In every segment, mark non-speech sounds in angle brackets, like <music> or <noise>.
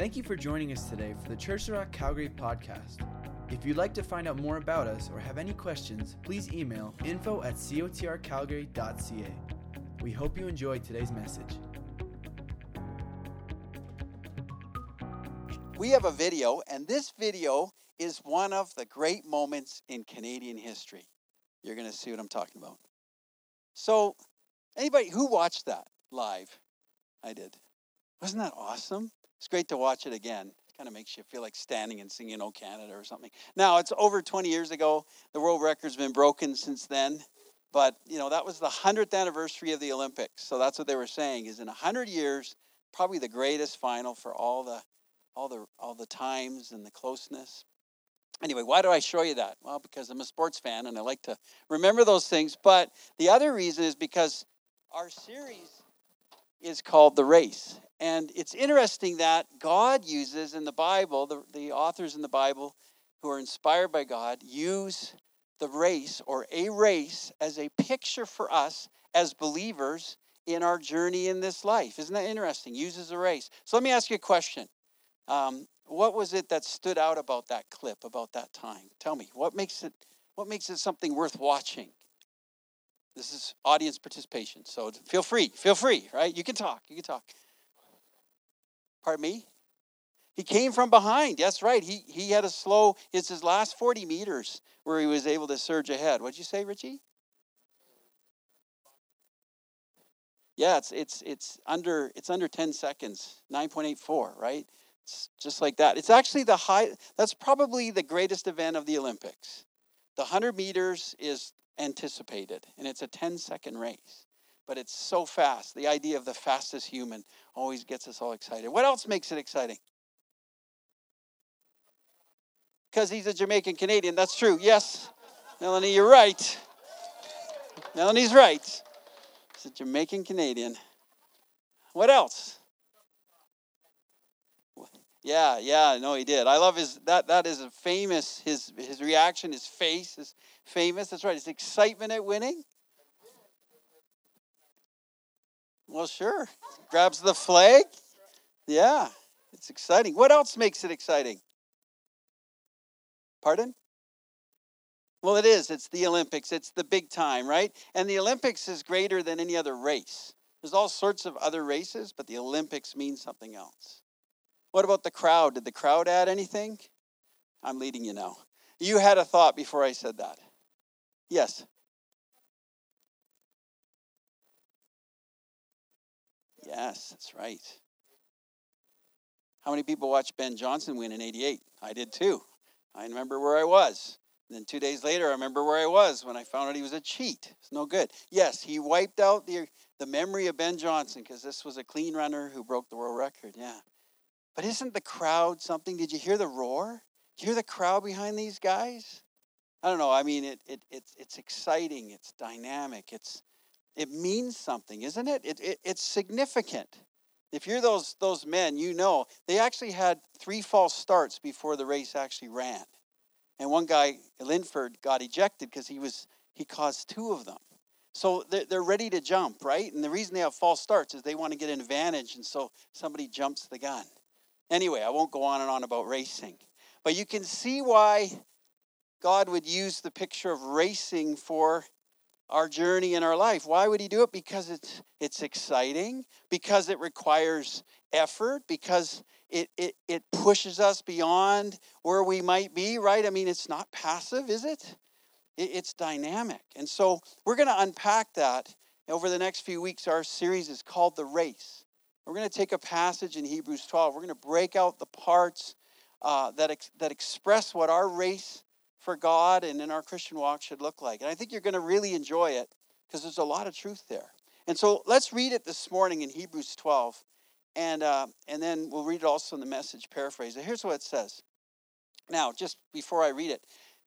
Thank you for joining us today for the Church of Rock Calgary podcast. If you'd like to find out more about us or have any questions, please email info at cotrcalgary.ca. We hope you enjoyed today's message. We have a video, and this video is one of the great moments in Canadian history. You're going to see what I'm talking about. So, anybody who watched that live? I did. Wasn't that awesome? It's great to watch it again. It kind of makes you feel like standing and singing "Oh Canada" or something. Now it's over 20 years ago. The world record's been broken since then, but you know that was the 100th anniversary of the Olympics. So that's what they were saying is in 100 years, probably the greatest final for all the all the all the times and the closeness. Anyway, why do I show you that? Well, because I'm a sports fan and I like to remember those things. But the other reason is because our series is called The Race. And it's interesting that God uses in the Bible, the, the authors in the Bible who are inspired by God use the race or a race as a picture for us as believers in our journey in this life. Isn't that interesting? Uses a race. So let me ask you a question. Um, what was it that stood out about that clip, about that time? Tell me, what makes it what makes it something worth watching? This is audience participation, so feel free, feel free, right? You can talk, you can talk. Pardon me? He came from behind. That's right. He he had a slow. It's his last 40 meters where he was able to surge ahead. What'd you say, Richie? Yeah, it's it's it's under it's under 10 seconds, 9.84, right? It's just like that. It's actually the high. That's probably the greatest event of the Olympics. The 100 meters is anticipated, and it's a 10 second race but it's so fast. The idea of the fastest human always gets us all excited. What else makes it exciting? Because he's a Jamaican Canadian. That's true. Yes, Melanie, you're right. Melanie's right. He's a Jamaican Canadian. What else? Yeah, yeah, no, he did. I love his that that is a famous his his reaction, his face is famous. That's right. His excitement at winning. Well, sure. Grabs the flag. Yeah, it's exciting. What else makes it exciting? Pardon? Well, it is. It's the Olympics. It's the big time, right? And the Olympics is greater than any other race. There's all sorts of other races, but the Olympics means something else. What about the crowd? Did the crowd add anything? I'm leading you now. You had a thought before I said that. Yes. Yes, that's right. How many people watched Ben Johnson win in 88? I did too. I remember where I was. And then two days later, I remember where I was when I found out he was a cheat. It's no good. Yes, he wiped out the, the memory of Ben Johnson because this was a clean runner who broke the world record. Yeah. But isn't the crowd something? Did you hear the roar? Did you hear the crowd behind these guys? I don't know. I mean, it, it, it's, it's exciting. It's dynamic. It's, it means something, isn't it? It, it? It's significant. If you're those, those men, you know they actually had three false starts before the race actually ran. And one guy, Linford, got ejected because he was he caused two of them. So they're, they're ready to jump, right? And the reason they have false starts is they want to get an advantage, and so somebody jumps the gun. Anyway, I won't go on and on about racing. But you can see why God would use the picture of racing for our journey in our life. Why would he do it? Because it's it's exciting, because it requires effort, because it, it, it pushes us beyond where we might be, right? I mean, it's not passive, is it? it it's dynamic. And so we're going to unpack that over the next few weeks. Our series is called The Race. We're going to take a passage in Hebrews 12. We're going to break out the parts uh, that, ex- that express what our race for God and in our Christian walk should look like. And I think you're going to really enjoy it because there's a lot of truth there. And so let's read it this morning in Hebrews 12, and, uh, and then we'll read it also in the message paraphrase. Here's what it says. Now, just before I read it,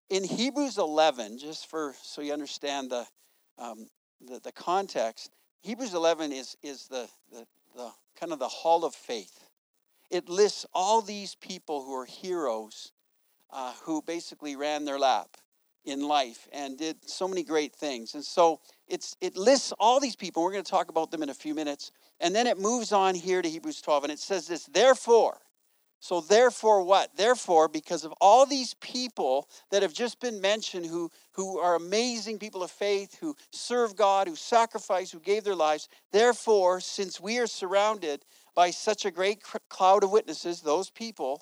in Hebrews 11, just for so you understand the, um, the, the, context, Hebrews 11 is, is the, the, the kind of the hall of faith. It lists all these people who are heroes uh, who basically ran their lap in life and did so many great things. And so it's it lists all these people. We're going to talk about them in a few minutes. And then it moves on here to Hebrews 12 and it says this, therefore, So, therefore, what? Therefore, because of all these people that have just been mentioned who, who are amazing people of faith, who serve God, who sacrifice, who gave their lives, therefore, since we are surrounded by such a great cloud of witnesses, those people,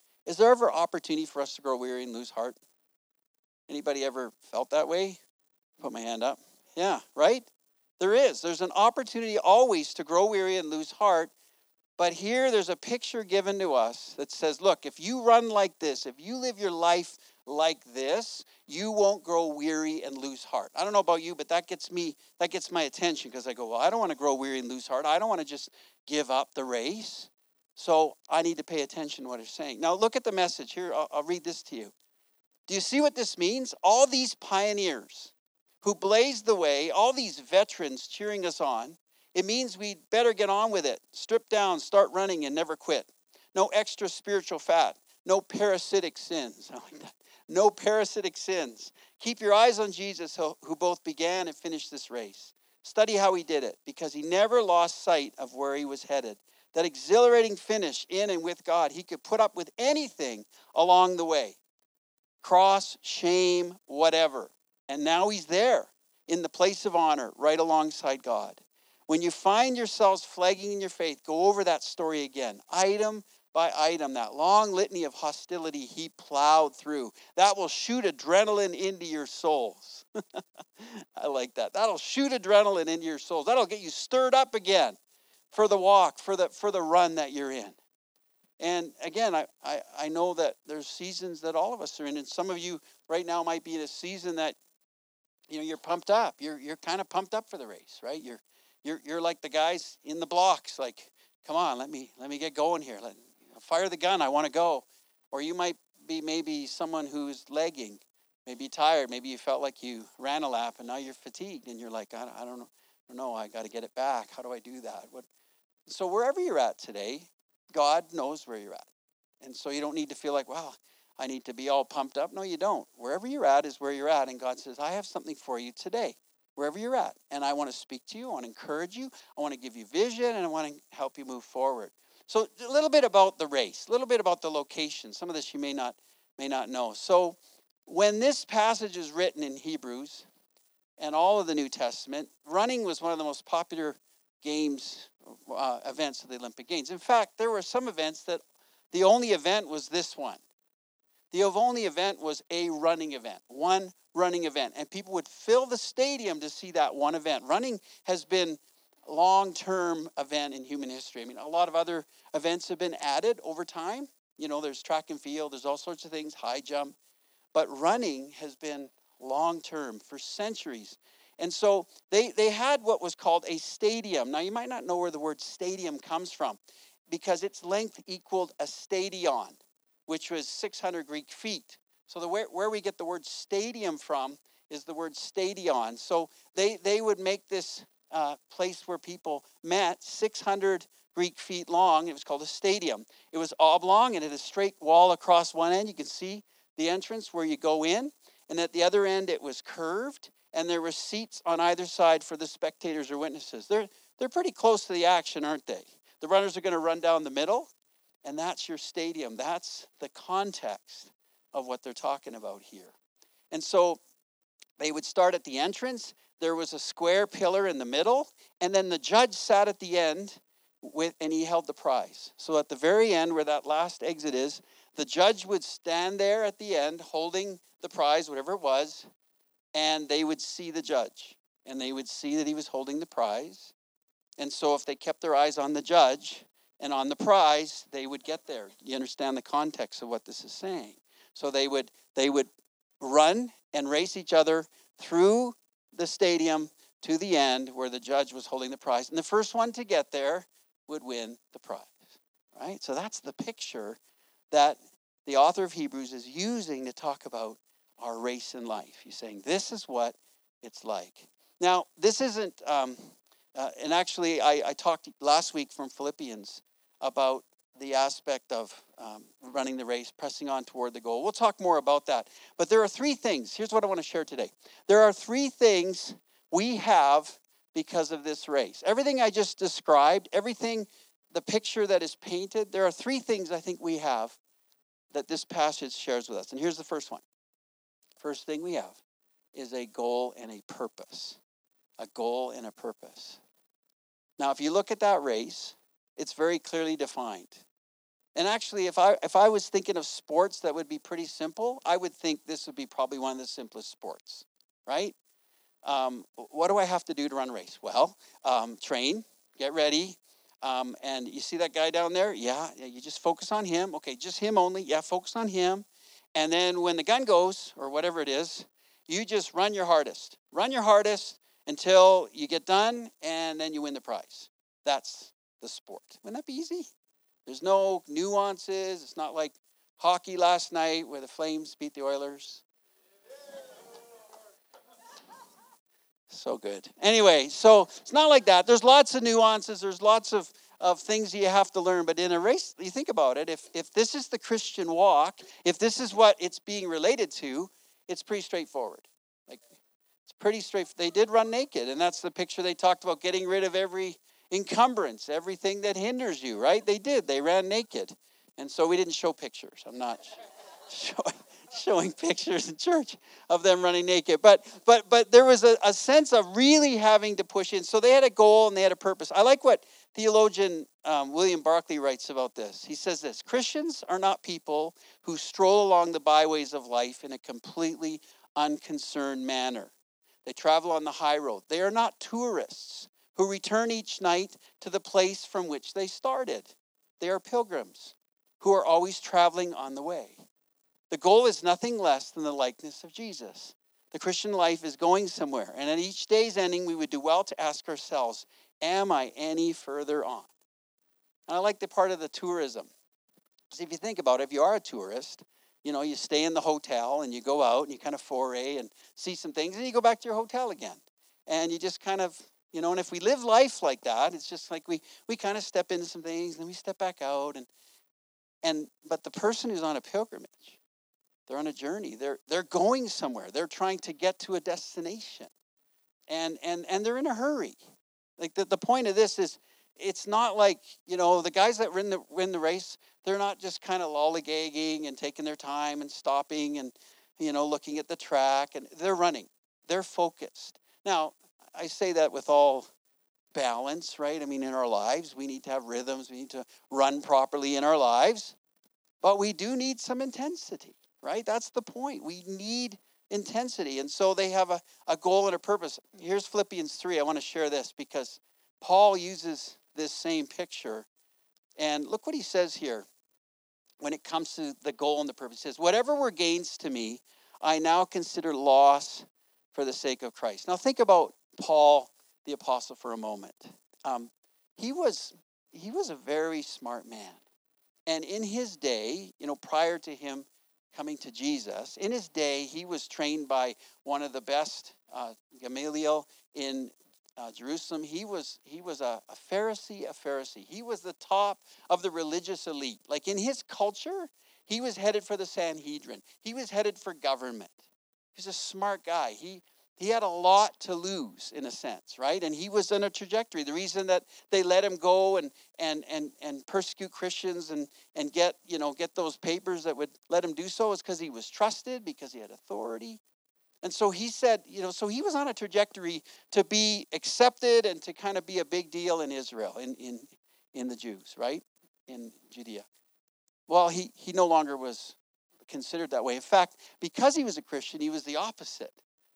is there ever opportunity for us to grow weary and lose heart? Anybody ever felt that way? Put my hand up. Yeah, right? There is. There's an opportunity always to grow weary and lose heart but here there's a picture given to us that says, look, if you run like this, if you live your life like this, you won't grow weary and lose heart. I don't know about you, but that gets me, that gets my attention because I go, well, I don't want to grow weary and lose heart. I don't want to just give up the race. So I need to pay attention to what it's saying. Now look at the message here. I'll, I'll read this to you. Do you see what this means? All these pioneers who blazed the way, all these veterans cheering us on, it means we'd better get on with it. Strip down, start running, and never quit. No extra spiritual fat. No parasitic sins. <laughs> No parasitic sins. Keep your eyes on Jesus, who both began and finished this race. Study how he did it, because he never lost sight of where he was headed. That exhilarating finish in and with God, he could put up with anything along the way cross, shame, whatever. And now he's there in the place of honor, right alongside God. When you find yourselves flagging in your faith, go over that story again, item by item, that long litany of hostility he plowed through. That will shoot adrenaline into your souls. <laughs> I like that. That'll shoot adrenaline into your souls. That'll get you stirred up again for the walk, for the for the run that you're in. And again, I, I, I know that there's seasons that all of us are in, and some of you right now might be in a season that you know you're pumped up. You're you're kind of pumped up for the race, right? You're you're, you're like the guys in the blocks, like, come on, let me let me get going here. Let fire the gun. I want to go. Or you might be maybe someone who's lagging, maybe tired. Maybe you felt like you ran a lap and now you're fatigued and you're like, I, I don't know, I don't know. I got to get it back. How do I do that? What? So wherever you're at today, God knows where you're at, and so you don't need to feel like, wow, I need to be all pumped up. No, you don't. Wherever you're at is where you're at, and God says, I have something for you today wherever you're at. And I want to speak to you, I want to encourage you, I want to give you vision, and I want to help you move forward. So a little bit about the race, a little bit about the location. Some of this you may not may not know. So when this passage is written in Hebrews and all of the New Testament, running was one of the most popular games uh, events of the Olympic Games. In fact, there were some events that the only event was this one. The only event was a running event, one running event. And people would fill the stadium to see that one event. Running has been long-term event in human history. I mean, a lot of other events have been added over time. You know, there's track and field, there's all sorts of things, high jump. But running has been long-term for centuries. And so they, they had what was called a stadium. Now, you might not know where the word stadium comes from because its length equaled a stadion which was 600 Greek feet. So the where, where we get the word stadium from is the word stadion. So they, they would make this uh, place where people met 600 Greek feet long. It was called a stadium. It was oblong and it had a straight wall across one end. You can see the entrance where you go in. And at the other end, it was curved, and there were seats on either side for the spectators or witnesses. They're, they're pretty close to the action, aren't they? The runners are going to run down the middle, and that's your stadium. That's the context of what they're talking about here. And so they would start at the entrance. There was a square pillar in the middle, and then the judge sat at the end with and he held the prize. So at the very end where that last exit is, the judge would stand there at the end holding the prize, whatever it was, and they would see the judge and they would see that he was holding the prize. And so if they kept their eyes on the judge, and on the prize they would get there you understand the context of what this is saying so they would they would run and race each other through the stadium to the end where the judge was holding the prize and the first one to get there would win the prize right? So that's the picture that the author of Hebrews is using to talk about our race in life. He's saying this is what it's like. Now, this isn't, um, uh, and actually, I, I, talked last week from Philippians about the aspect of um, running the race, pressing on toward the goal. We'll talk more about that. But there are three things. Here's what I want to share today. There are three things we have because of this race. Everything I just described, everything, the picture that is painted, there are three things I think we have that this passage shares with us. And here's the first one. First thing we have is a goal and a purpose. A goal and a purpose. Now, if you look at that race, it's very clearly defined. And actually, if I if I was thinking of sports that would be pretty simple, I would think this would be probably one of the simplest sports, right? Um, what do I have to do to run a race? Well, um, train, get ready, um, and you see that guy down there? Yeah, yeah, you just focus on him. Okay, just him only. Yeah, focus on him. And then when the gun goes, or whatever it is, you just run your hardest. Run your hardest until you get done, and then you win the prize. That's the sport. Wouldn't that be easy? There's no nuances. It's not like hockey last night where the Flames beat the Oilers. So good. Anyway, so it's not like that. There's lots of nuances. There's lots of, of things you have to learn. But in a race, you think about it, if, if this is the Christian walk, if this is what it's being related to, it's pretty straightforward. Like it's pretty straight. They did run naked, and that's the picture they talked about getting rid of every encumbrance, everything that hinders you, right? They did. They ran naked. And so we didn't show pictures. I'm not <laughs> showing showing pictures in church of them running naked. But but but there was a, a sense of really having to push in. So they had a goal and they had a purpose. I like what theologian um, William Barclay writes about this. He says this Christians are not people who stroll along the byways of life in a completely unconcerned manner. They travel on the high road. They are not tourists who return each night to the place from which they started. They are pilgrims who are always traveling on the way. The goal is nothing less than the likeness of Jesus. The Christian life is going somewhere, and at each day's ending, we would do well to ask ourselves, Am I any further on? And I like the part of the tourism. See, if you think about it, if you are a tourist, you know, you stay in the hotel and you go out and you kind of foray and see some things, and you go back to your hotel again. And you just kind of, you know, and if we live life like that, it's just like we we kind of step into some things and we step back out and and but the person who's on a pilgrimage, they're on a journey. They're they're going somewhere. They're trying to get to a destination. And and and they're in a hurry. Like the, the point of this is it's not like, you know, the guys that win the win the race, they're not just kind of lollygagging and taking their time and stopping and you know, looking at the track and they're running. They're focused. Now, I say that with all balance, right? I mean, in our lives, we need to have rhythms, we need to run properly in our lives, but we do need some intensity right? That's the point. We need intensity. And so they have a, a goal and a purpose. Here's Philippians 3. I want to share this because Paul uses this same picture. And look what he says here when it comes to the goal and the purpose. He says, Whatever were gains to me, I now consider loss for the sake of Christ. Now think about Paul the apostle for a moment. Um, he was he was a very smart man. And in his day, you know, prior to him coming to Jesus. In his day, he was trained by one of the best, uh, Gamaliel, in uh, Jerusalem. He was he was a, a Pharisee, a Pharisee. He was the top of the religious elite. Like in his culture, he was headed for the Sanhedrin. He was headed for government. He was a smart guy. He he had a lot to lose in a sense right? And he was on a trajectory. The reason that they let him go and and and and persecute christians and and get you know get those papers that would let him do so is because he was trusted because he had authority. And so he said you know so he was on a trajectory to be accepted and to kind of be a big deal in israel in in in the jews right? In judea. Well he he no longer was considered that way. In fact because he was a christian he was the opposite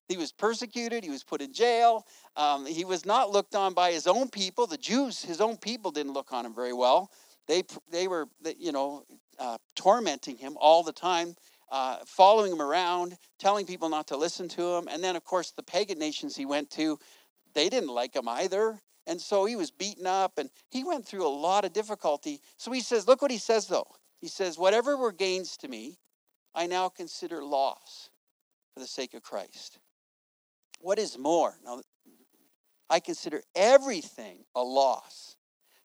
he was persecuted. He was put in jail. Um, he was not looked on by his own people. The Jews, his own people, didn't look on him very well. They, they were, you know, uh, tormenting him all the time, uh, following him around, telling people not to listen to him. And then, of course, the pagan nations he went to, they didn't like him either. And so he was beaten up and he went through a lot of difficulty. So he says, look what he says though. He says, Whatever were gains to me, I now consider loss for the sake of Christ. What is more? Now, I consider everything a loss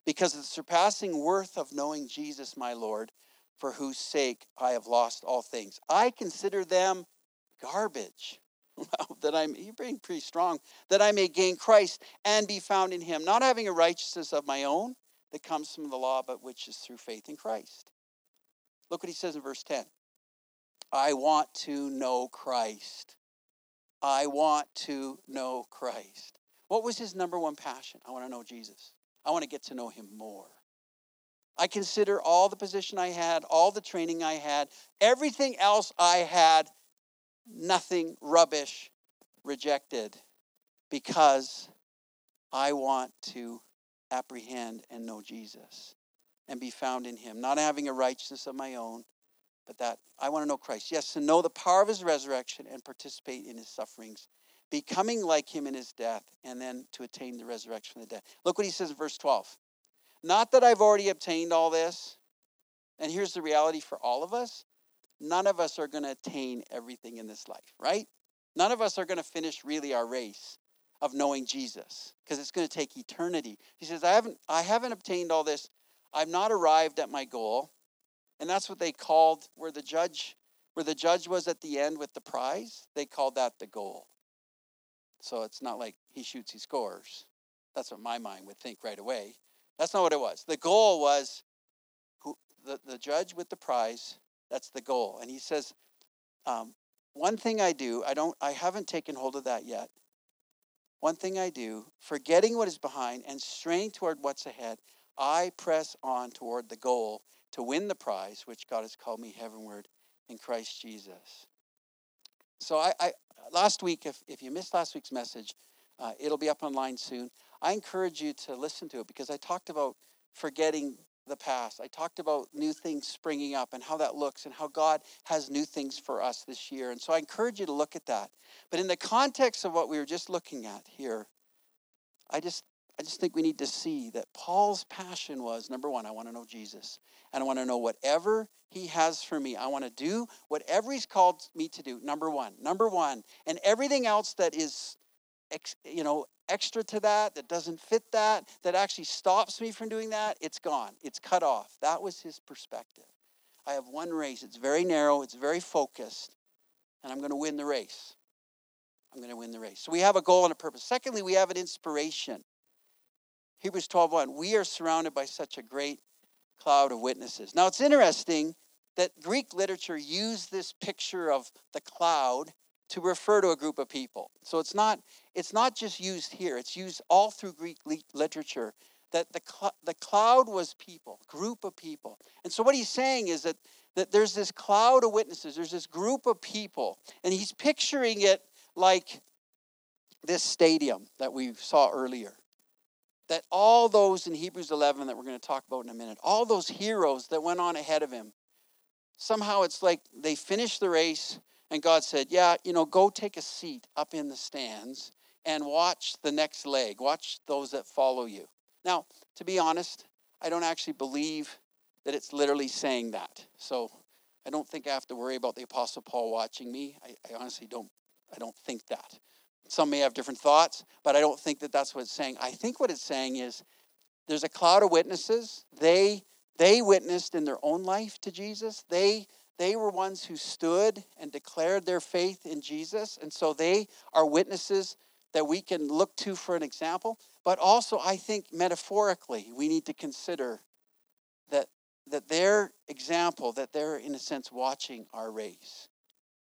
because of the surpassing worth of knowing Jesus, my Lord, for whose sake I have lost all things. I consider them garbage. <laughs> that I'm you're being pretty strong, that I may gain Christ and be found in him, not having a righteousness of my own that comes from the law, but which is through faith in Christ. Look what he says in verse 10. I want to know Christ. I want to know Christ. What was his number one passion? I want to know Jesus. I want to get to know him more. I consider all the position I had, all the training I had, everything else I had, nothing rubbish, rejected, because I want to apprehend and know Jesus and be found in him, not having a righteousness of my own, but that I want to know Christ. Yes, to know the power of his resurrection and participate in his sufferings, becoming like him in his death, and then to attain the resurrection from the dead. Look what he says in verse 12. Not that I've already obtained all this. And here's the reality for all of us none of us are going to attain everything in this life, right? None of us are going to finish really our race of knowing Jesus because it's going to take eternity. He says, I haven't, I haven't obtained all this. I've not arrived at my goal. And that's what they called where the judge where the judge was at the end with the prize, they called that the goal. So it's not like he shoots, he scores. That's what my mind would think right away. That's not what it was. The goal was who, the, the judge with the prize, that's the goal. And he says, um, one thing I do, I don't I haven't taken hold of that yet. One thing I do, forgetting what is behind and straining toward what's ahead, I press on toward the goal to win the prize which God has called me heavenward in Christ Jesus. So I, I last week, if, if you missed last week's message, uh, it'll be up online soon. I encourage you to listen to it because I talked about forgetting the past. I talked about new things springing up and how that looks and how God has new things for us this year. And so I encourage you to look at that. But in the context of what we were just looking at here, I just I just think we need to see that Paul's passion was number one, I want to know Jesus. And I want to know whatever he has for me. I want to do whatever he's called me to do. Number one. Number one. And everything else that is, you know, extra to that, that doesn't fit that, that actually stops me from doing that, it's gone. It's cut off. That was his perspective. I have one race. It's very narrow, it's very focused, and I'm going to win the race. I'm going to win the race. So we have a goal and a purpose. Secondly, we have an inspiration. Hebrews 12:1, we are surrounded by such a great cloud of witnesses. Now it's interesting that Greek literature used this picture of the cloud to refer to a group of people. So it's not it's not just used here. It's used all through Greek literature that the cl- the cloud was people, group of people. And so what he's saying is that that there's this cloud of witnesses. There's this group of people, and he's picturing it like this stadium that we saw earlier that all those in Hebrews 11 that we're going to talk about in a minute, all those heroes that went on ahead of him, somehow it's like they finished the race and God said, Yeah, you know, go take a seat up in the stands and watch the next leg, watch those that follow you. Now, to be honest, I don't actually believe that it's literally saying that. So I don't think I have to worry about the Apostle Paul watching me. I, I honestly don't. I don't think that. Some may have different thoughts, but I don't think that that's what it's saying. I think what it's saying is there's a cloud of witnesses. They they witnessed in their own life to Jesus. They they were ones who stood and declared their faith in Jesus, and so they are witnesses that we can look to for an example. But also, I think metaphorically, we need to consider that that their example, that they're in a sense watching our race.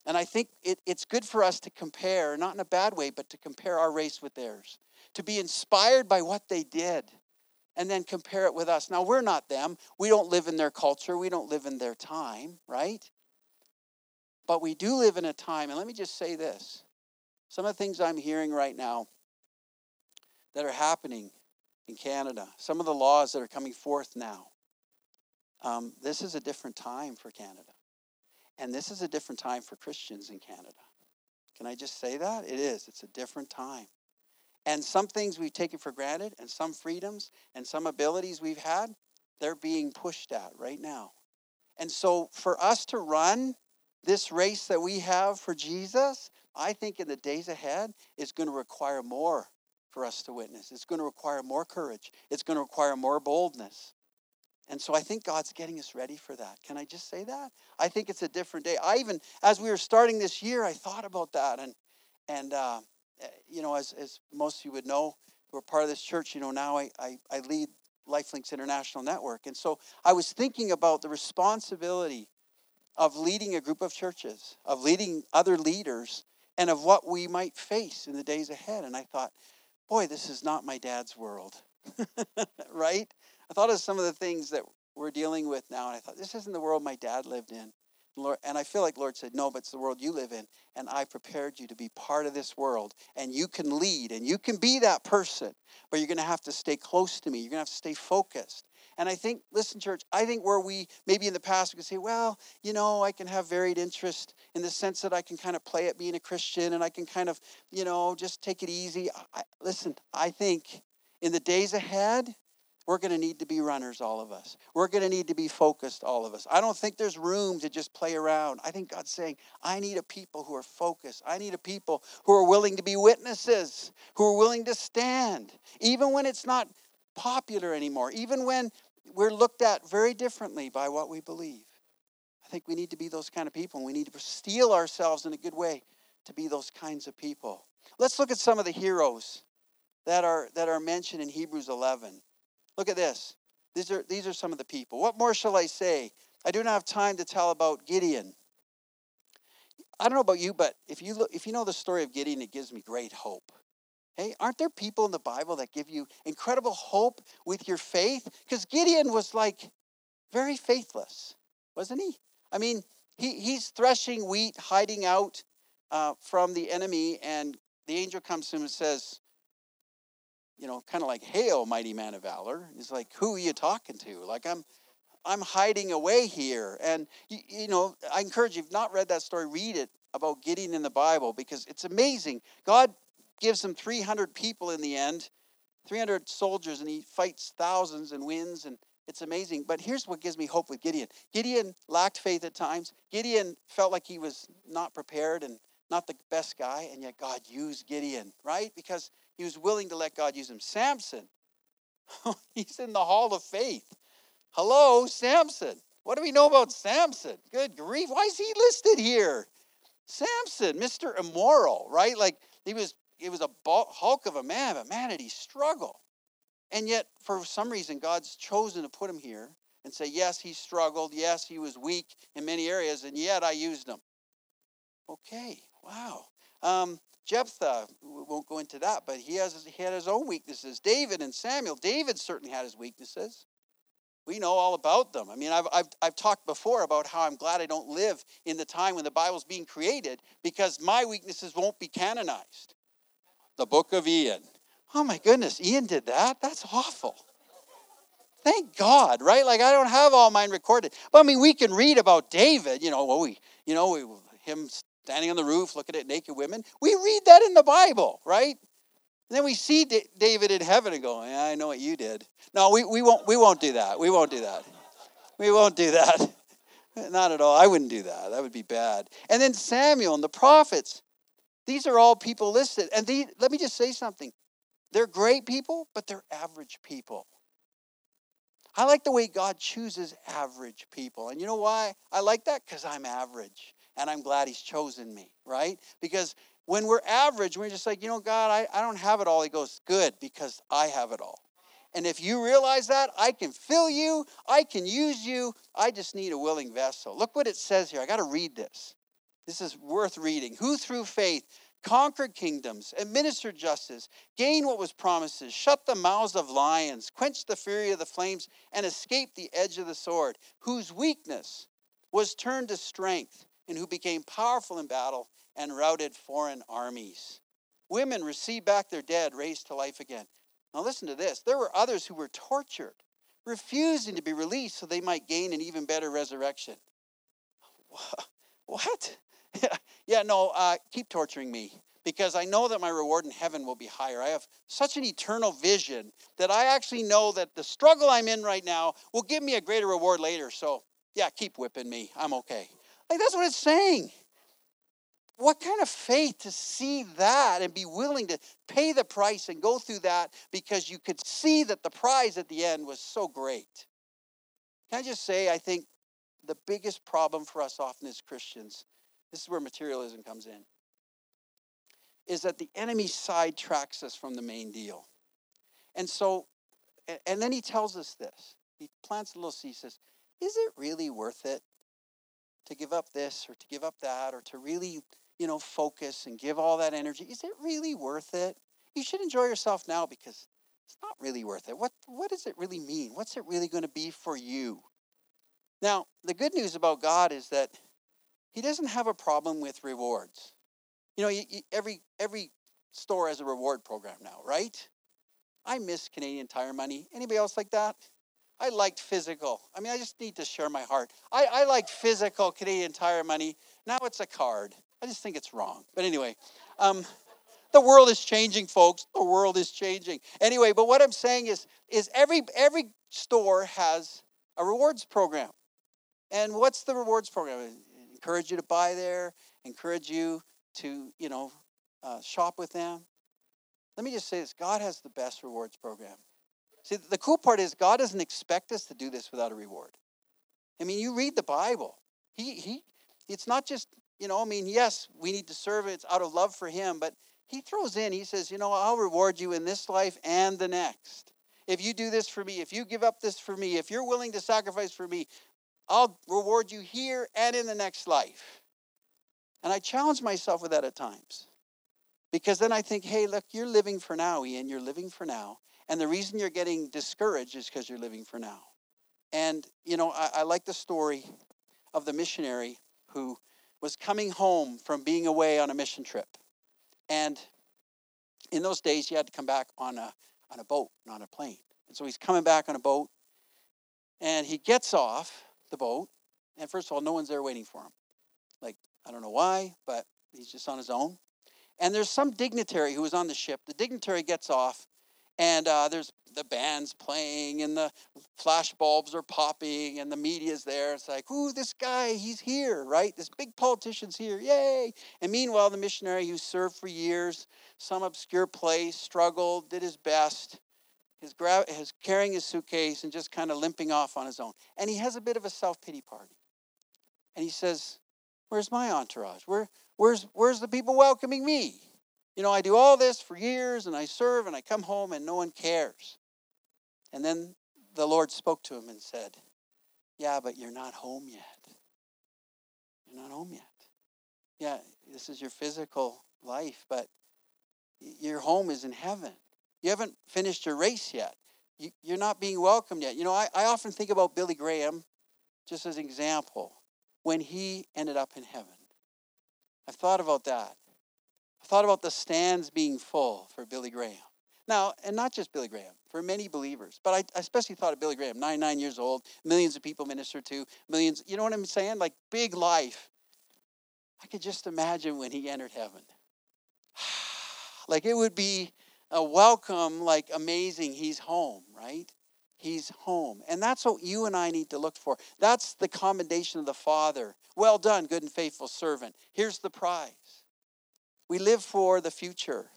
And I think it, it's good for us to compare, not in a bad way, but to compare our race with theirs, to be inspired by what they did, and then compare it with us. Now, we're not them. We don't live in their culture, we don't live in their time, right? But we do live in a time, and let me just say this some of the things I'm hearing right now that are happening in Canada, some of the laws that are coming forth now, um, this is a different time for Canada. And this is a different time for Christians in Canada. Can I just say that? It is. It's a different time. And some things we've taken for granted, and some freedoms and some abilities we've had, they're being pushed at right now. And so for us to run this race that we have for Jesus, I think in the days ahead is going to require more for us to witness. It's going to require more courage. It's going to require more boldness. And so I think God's getting us ready for that. Can I just say that? I think it's a different day. I even, as we were starting this year, I thought about that. And, and uh, eh, you know, as, as most of you would know, who are part of this church, you know, now I, I, I lead Lifelinks International Network. And so I was thinking about the responsibility of leading a group of churches, of leading other leaders, and of what we might face in the days ahead. And I thought, boy, this is not my dad's world, <laughs> right? I thought of some of the things that we're dealing with now, and I thought, this isn't the world my dad lived in. Lord, and I feel like Lord said, no, but it's the world you live in, and I prepared you to be part of this world, and you can lead, and you can be that person, but you're going to have to stay close to me. You're going to have to stay focused. And I think, listen, church, I think where we maybe in the past we could say, well, you know, I can have varied interest in the sense that I can kind of play at being a Christian and I can kind of, you know, just take it easy. I, listen, I think in the days ahead, we're going to need to be runners, all of us. We're going to need to be focused, all of us. I don't think there's room to just play around. I think God's saying, I need a people who are focused. I need a people who are willing to be witnesses, who are willing to stand, even when it's not popular anymore, even when we're looked at very differently by what we believe. I think we need to be those kind of people, and we need to steel ourselves in a good way to be those kinds of people. Let's look at some of the heroes that are that are mentioned in Hebrews 11. Look at this. These are these are some of the people. What more shall I say? I do not have time to tell about Gideon. I don't know about you, but if you look, if you know the story of Gideon, it gives me great hope. Hey, aren't there people in the Bible that give you incredible hope with your faith? Because Gideon was like very faithless, wasn't he? I mean, he, he's threshing wheat, hiding out uh, from the enemy, and the angel comes to him and says, you know, kind of like, "Hail, mighty man of valor." He's like, "Who are you talking to?" Like, I'm, I'm hiding away here, and you, you know, I encourage you, if you've not read that story, read it about Gideon in the Bible because it's amazing. God gives him 300 people in the end, 300 soldiers, and he fights thousands and wins, and it's amazing. But here's what gives me hope with Gideon Gideon lacked faith at times. Gideon felt like he was not prepared and not the best guy, and yet God used Gideon, right? Because he was willing to let God use him. Samson, <laughs> he's in the hall of faith. Hello, Samson. What do we know about Samson? Good grief. Why is he listed here? Samson, Mr. Immoral, right? Like he was it was a hulk of a man, but man, did he struggle. And yet, for some reason, God's chosen to put him here and say, yes, he struggled. Yes, he was weak in many areas, and yet I used him. Okay, wow. Um, Jephthah, we won't go into that, but he, has, he had his own weaknesses. David and Samuel, David certainly had his weaknesses. We know all about them. I mean, I've, I've, I've talked before about how I'm glad I don't live in the time when the Bible's being created because my weaknesses won't be canonized the book of Ian. Oh my goodness, Ian did that? That's awful. Thank God, right? Like I don't have all mine recorded. But I mean, we can read about David, you know, well, we, you know, we, him standing on the roof looking at naked women. We read that in the Bible, right? And then we see D- David in heaven and go, yeah, I know what you did. No, we, we won't we won't do that. We won't do that. We won't do that. <laughs> Not at all. I wouldn't do that. That would be bad. And then Samuel and the prophets. These are all people listed. And the, let me just say something. They're great people, but they're average people. I like the way God chooses average people. And you know why I like that? Because I'm average. And I'm glad He's chosen me, right? Because when we're average, we're just like, you know, God, I, I don't have it all. He goes, good, because I have it all. And if you realize that, I can fill you, I can use you. I just need a willing vessel. Look what it says here. I got to read this. This is worth reading. Who through faith conquered kingdoms, administered justice, gained what was promised, shut the mouths of lions, quenched the fury of the flames, and escaped the edge of the sword, whose weakness was turned to strength, and who became powerful in battle and routed foreign armies. Women received back their dead, raised to life again. Now, listen to this. There were others who were tortured, refusing to be released so they might gain an even better resurrection. <laughs> What? <laughs> yeah, no, uh, keep torturing me. because I know that my reward in heaven will be higher. I have such an eternal vision that I actually know that the struggle I'm in right now will give me a greater reward later. So, yeah, keep whipping me. I'm okay. Like, that's what it's saying. What kind of faith to see that and be willing to pay the price and go through that because you could see that the prize at the end was so great? Can I just say, I think the biggest problem for us often as Christians, this is where materialism comes in is that the enemy sidetracks us from the main deal. And so, and then he tells us this. He plants a little seed, says, Is it really worth it to give up this or to give up that or to really, you know, focus and give all that energy? Is it really worth it? You should enjoy yourself now because it's not really worth it. What, what does it really mean? What's it really going to be for you? Now, the good news about God is that He doesn't have a problem with rewards. You know, you, you, every every store has a reward program now, right? I miss Canadian Tire money. Anybody else like that? I liked physical. I mean, I just need to share my heart. I, I liked physical Canadian Tire money. Now it's a card. I just think it's wrong. But anyway, um, the world is changing, folks. The world is changing. Anyway, but what I'm saying is, is every every store has a rewards program. And what's the rewards program? Encourage you to buy there, encourage you to, you know, uh, shop with them. Let me just say this God has the best rewards program. See, the cool part is God doesn't expect us to do this without a reward. I mean, you read the Bible. He, he, it's not just, you know, I mean, yes, we need to serve it out of love for Him, but He throws in, He says, you know, I'll reward you in this life and the next. If you do this for me, if you give up this for me, if you're willing to sacrifice for me, I'll reward you here and in the next life. And I challenge myself with that at times. Because then I think, hey, look, you're living for now, Ian. You're living for now. And the reason you're getting discouraged is because you're living for now. And, you know, I, I like the story of the missionary who was coming home from being away on a mission trip. And in those days, you had to come back on a, on a boat, not a plane. And so he's coming back on a boat. And he gets off the boat. And first of all, no one's there waiting for him. Like I don't know why, but he's just on his own. And there's some dignitary who was on the ship. The dignitary gets off, and uh, there's the band's playing, and the flash bulbs are popping, and the media's there. It's like, ooh, this guy, he's here, right? This big politician's here, yay! And meanwhile, the missionary who served for years, some obscure place, struggled, did his best, is, gra- carrying his suitcase and just kind of limping off on his own. And he has a bit of a self pity party. And he says, Where's my entourage? Where, where's, where's the people welcoming me? You know, I do all this for years and I serve and I come home and no one cares. And then the Lord spoke to him and said, Yeah, but you're not home yet. You're not home yet. Yeah, this is your physical life, but your home is in heaven. You haven't finished your race yet. You, are not being welcomed yet. You know, I, I often think about Billy Graham just as an example when he ended up in heaven. I've thought about that. I thought about the stands being full for Billy Graham. Now, and not just Billy Graham, for many believers, but I especially thought of Billy Graham, 99 years old, millions of people ministered to, millions, you know what I'm saying? Like big life. I could just imagine when he entered heaven. <sighs> like it would be a welcome, like amazing, he's home, right? He's home. And that's what you and I need to look for. That's the commendation of the Father. Well done, good and faithful servant. Here's the prize. We live for the future.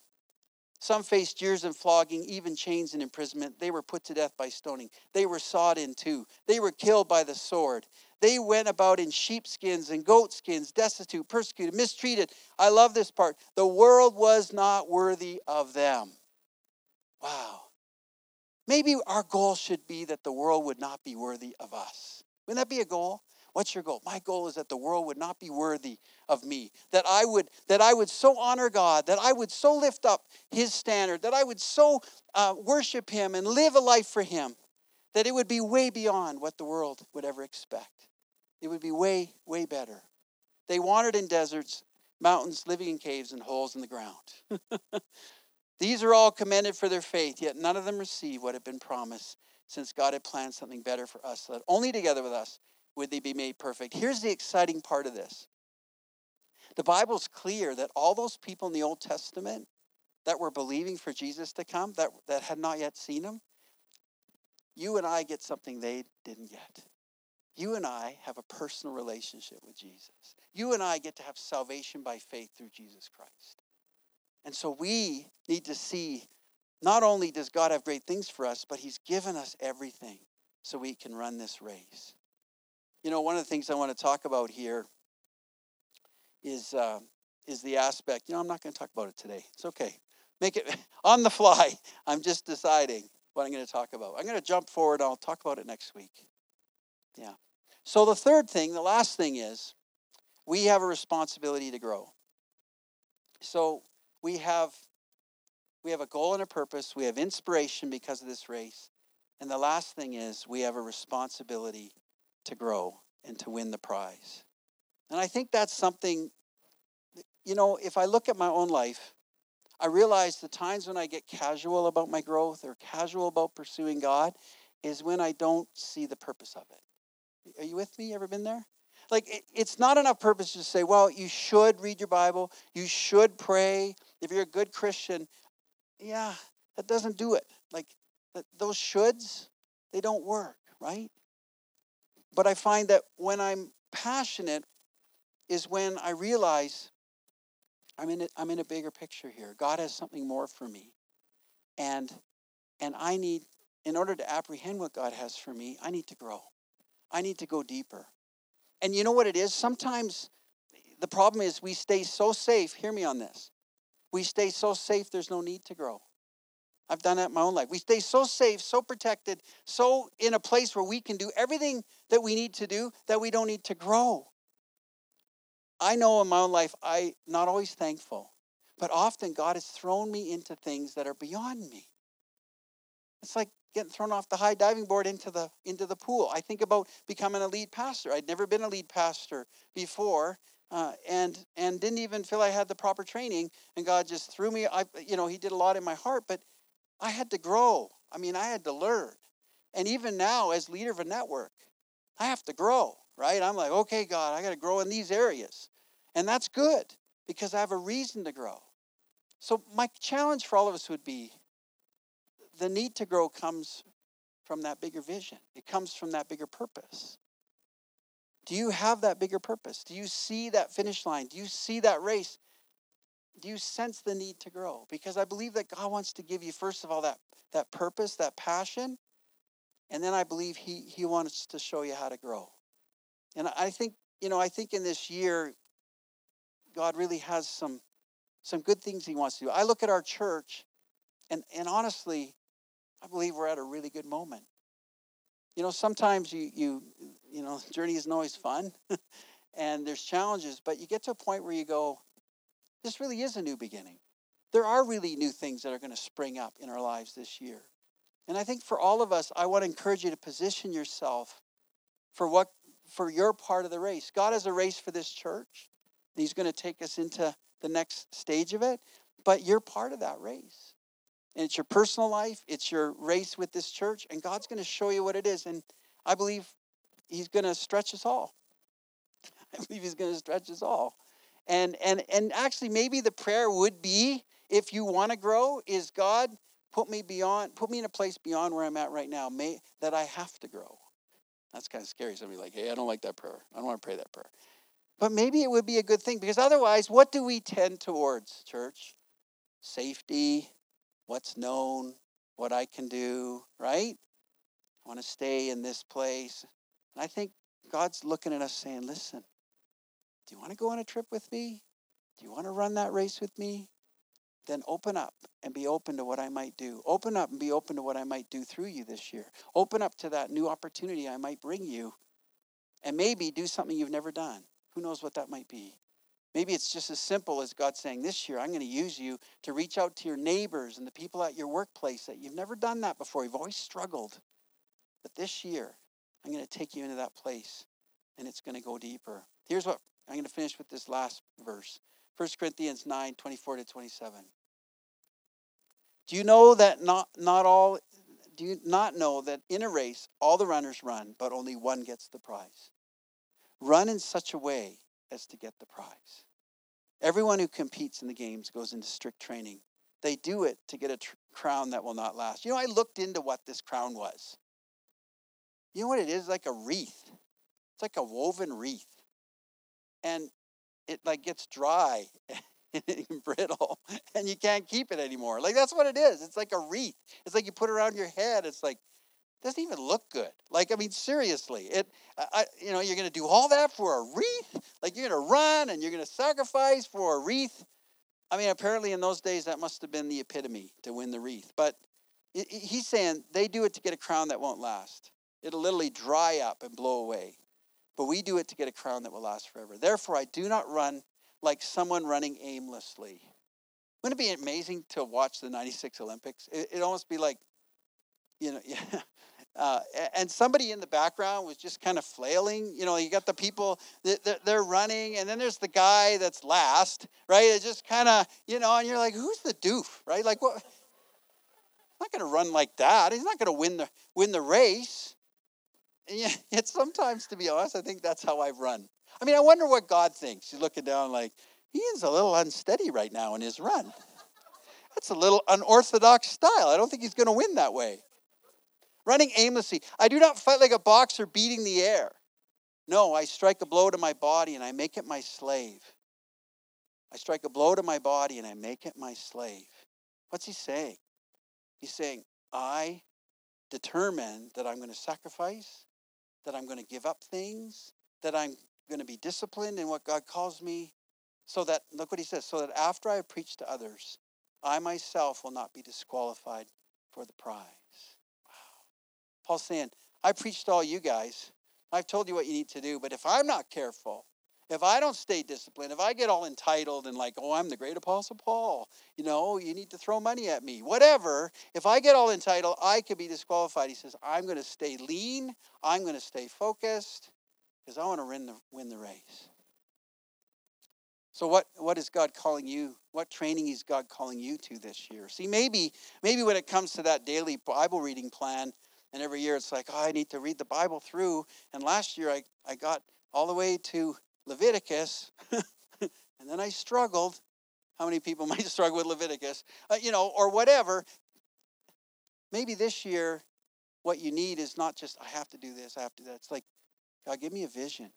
Some faced years in flogging, even chains and imprisonment. They were put to death by stoning. They were sawed in two. They were killed by the sword. They went about in sheepskins and goatskins, destitute, persecuted, mistreated. I love this part. The world was not worthy of them. Wow. Maybe our goal should be that the world would not be worthy of us. Wouldn't that be a goal? What's your goal? My goal is that the world would not be worthy of me. That I would that I would so honor God, that I would so lift up His standard, that I would so uh, worship Him and live a life for Him, that it would be way beyond what the world would ever expect. It would be way way better. They wandered in deserts, mountains, living in caves and holes in the ground. <laughs> These are all commended for their faith, yet none of them received what had been promised, since God had planned something better for us, that only together with us would they be made perfect. Here's the exciting part of this The Bible's clear that all those people in the Old Testament that were believing for Jesus to come, that, that had not yet seen him, you and I get something they didn't get. You and I have a personal relationship with Jesus. You and I get to have salvation by faith through Jesus Christ. And so we need to see not only does God have great things for us, but He's given us everything so we can run this race. You know, one of the things I want to talk about here is, uh, is the aspect, you know, I'm not going to talk about it today. It's okay. Make it <laughs> on the fly. I'm just deciding what I'm going to talk about. I'm going to jump forward. I'll talk about it next week. Yeah. So, the third thing, the last thing is we have a responsibility to grow. So, we have we have a goal and a purpose. We have inspiration because of this race. And the last thing is we have a responsibility to grow and to win the prize. And I think that's something, you know, if I look at my own life, I realize the times when I get casual about my growth or casual about pursuing God is when I don't see the purpose of it. Are you with me? Ever been there? Like, it's not enough purpose to say, well, you should read your Bible, you should pray. If you're a good Christian, yeah, that doesn't do it. Like, those shoulds, they don't work, right? But I find that when I'm passionate is when I realize I'm in a, I'm in a bigger picture here. God has something more for me. And and I need in order to apprehend what God has for me, I need to grow. I need to go deeper. And you know what it is? Sometimes the problem is we stay so safe. Hear me on this. We stay so safe, there's no need to grow. I've done that in my own life. We stay so safe, so protected, so in a place where we can do everything that we need to do that we don't need to grow. I know in my own life, I not always thankful, but often God has thrown me into things that are beyond me. It's like getting thrown off the high diving board into the into the pool. I think about becoming a lead pastor. I'd never been a lead pastor before, uh, and and didn't even feel I had the proper training. And God just threw me. I you know He did a lot in my heart, but I had to grow. I mean, I had to learn. And even now, as leader of a network, I have to grow. Right? I'm like, okay, God, I got to grow in these areas, and that's good because I have a reason to grow. So my challenge for all of us would be the need to grow comes from that bigger vision, it comes from that bigger purpose. Do you have that bigger purpose? Do you see that finish line? Do you see that race? Do you sense the need to grow? Because I believe that God wants to give you, first of all, that, that purpose, that passion. And then I believe he, he wants to show you how to grow. And I think, you know, I think in this year, God really has some, some good things he wants to do. I look at our church, and, and honestly, I believe we're at a really good moment. You know, sometimes you you you know, <laughs> journey isn't always fun, <laughs> and there's challenges, but you get to a point where you go, this really is a new beginning. There are really new things that are going to spring up in our lives this year. And I think for all of us, I want to encourage you to position yourself for what for your part of the race. God has a race for this church. He's going to take us into the next stage of it, but you're part of that race. And it's your personal life, it's your race with this church, and God's going to show you what it is. And I believe He's going to stretch us all. <laughs> I believe He's going to stretch us all. And and and actually, maybe the prayer would be, if you want to grow, is God put me beyond, put me in a place beyond where I'm at right now, may that I have to grow. That's kind of scary. Somebody like, hey, I don't like that prayer. I don't want to pray that prayer. But maybe it would be a good thing because otherwise, what do we tend towards, church? Safety, what's known, what I can do, right? I want to stay in this place. And I think God's looking at us saying, listen, do you want to go on a trip with me? Do you want to run that race with me? Then open up and be open to what I might do. Open up and be open to what I might do through you this year. Open up to that new opportunity I might bring you. And maybe do something you've never done. Who knows what that might be? Maybe it's just as simple as God saying, This year I'm going to use you to reach out to your neighbors and the people at your workplace that you've never done that before. You've always struggled. But this year, I'm going to take you into that place and it's going to go deeper. Here's what I'm going to finish with this last verse 1 Corinthians 9 24 to 27. Do you know that not, not all, do you not know that in a race all the runners run, but only one gets the prize? Run in such a way as to get the prize. Everyone who competes in the games goes into strict training. They do it to get a tr- crown that will not last. You know, I looked into what this crown was. You know what it is? Like a wreath. It's like a woven wreath. And it like gets dry <laughs> and brittle and you can't keep it anymore. Like that's what it is. It's like a wreath. It's like you put it around your head. It's like it doesn't even look good. Like I mean seriously, it I, you know, you're going to do all that for a wreath? Like you're going to run and you're going to sacrifice for a wreath? I mean, apparently in those days that must have been the epitome to win the wreath. But he's saying they do it to get a crown that won't last. It'll literally dry up and blow away. But we do it to get a crown that will last forever. Therefore, I do not run like someone running aimlessly. Wouldn't it be amazing to watch the 96 Olympics? It, would almost be like, you know, <laughs> yeah. Uh, and somebody in the background was just kind of flailing. You know, you got the people, they're running, and then there's the guy that's last, right? It just kind of, you know, and you're like, who's the doof, right? Like, what? Not going to run like that. He's not going to win the, win the race. <laughs> And yet, sometimes, to be honest, I think that's how I've run. I mean, I wonder what God thinks. He's looking down like, he is a little unsteady right now in his run. That's a little unorthodox style. I don't think he's going to win that way. Running aimlessly. I do not fight like a boxer beating the air. No, I strike a blow to my body and I make it my slave. I strike a blow to my body and I make it my slave. What's he saying? He's saying, I determine that I'm going to sacrifice, that I'm going to give up things, that I'm going to be disciplined in what God calls me, so that, look what he says, so that after I preach to others, I myself will not be disqualified for the prize. Wow. Paul's saying, I preached to all you guys. I've told you what you need to do, but if I'm not careful, if I don't stay disciplined, if I get all entitled and like, oh, I'm the great apostle Paul, you know, you need to throw money at me, whatever, if I get all entitled, I could be disqualified. He says, I'm going to stay lean, I'm going to stay focused because I want to win the, win the race. So what, what is God calling you? What training is God calling you to this year? See, maybe, maybe when it comes to that daily Bible reading plan, and every year it's like, oh, I need to read the Bible through. And last year I, I got all the way to Leviticus, <laughs> and then I struggled. How many people <laughs> might struggle with Leviticus? Uh, you know, or whatever. Maybe this year, what you need is not just, I have to do this, I have to do that. It's like, God, give me a vision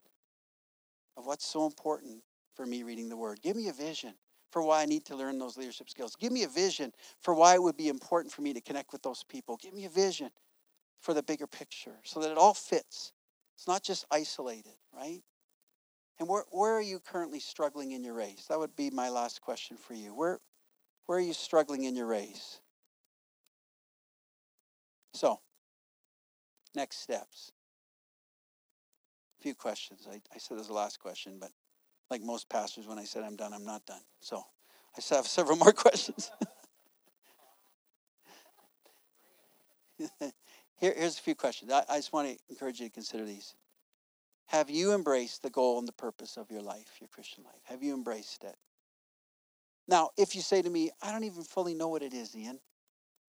of what's so important for me reading the Word. Give me a vision for why I need to learn those leadership skills. Give me a vision for why it would be important for me to connect with those people. Give me a vision for the bigger picture so that it all fits. It's not just isolated, right? And where, where are you currently struggling in your race? That would be my last question for you. Where, where are you struggling in your race? So, next steps. A few questions. I, I said this the last question, but like most pastors, when I said I'm done, I'm not done. So I still have <laughs> several more questions. <laughs> Here, here's a few questions. I, I just want to encourage you to consider these. Have you embraced the goal and the purpose of your life, your Christian life? Have you embraced it? Now, if you say to me, I don't even fully know what it is, Ian,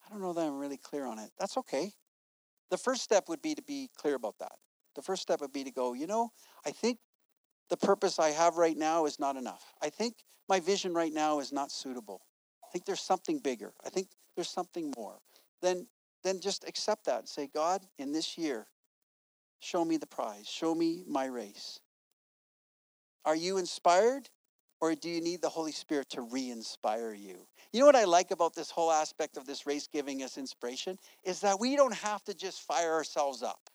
I don't know that I'm really clear on it, that's okay. The first step would be to be clear about that. The first step would be to go, you know, I think the purpose I have right now is not enough. I think my vision right now is not suitable. I think there's something bigger. I think there's something more. Then then just accept that and say, God, in this year, Show me the prize. Show me my race. Are you inspired or do you need the Holy Spirit to re inspire you? You know what I like about this whole aspect of this race giving us inspiration? Is that we don't have to just fire ourselves up.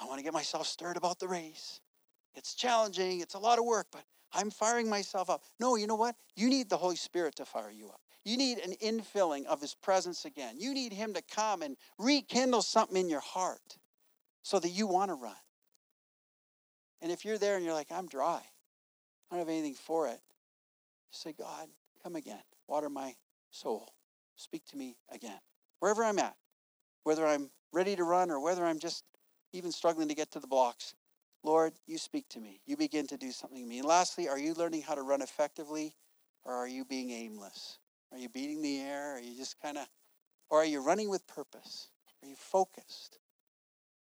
I want to get myself stirred about the race. It's challenging, it's a lot of work, but I'm firing myself up. No, you know what? You need the Holy Spirit to fire you up. You need an infilling of His presence again. You need Him to come and rekindle something in your heart so that you want to run. And if you're there and you're like, I'm dry, I don't have anything for it, say, God, come again. Water my soul. Speak to me again. Wherever I'm at, whether I'm ready to run or whether I'm just even struggling to get to the blocks, Lord, you speak to me. You begin to do something to me. And lastly, are you learning how to run effectively or are you being aimless? Are you beating the air? Are you just kind of, or are you running with purpose? Are you focused?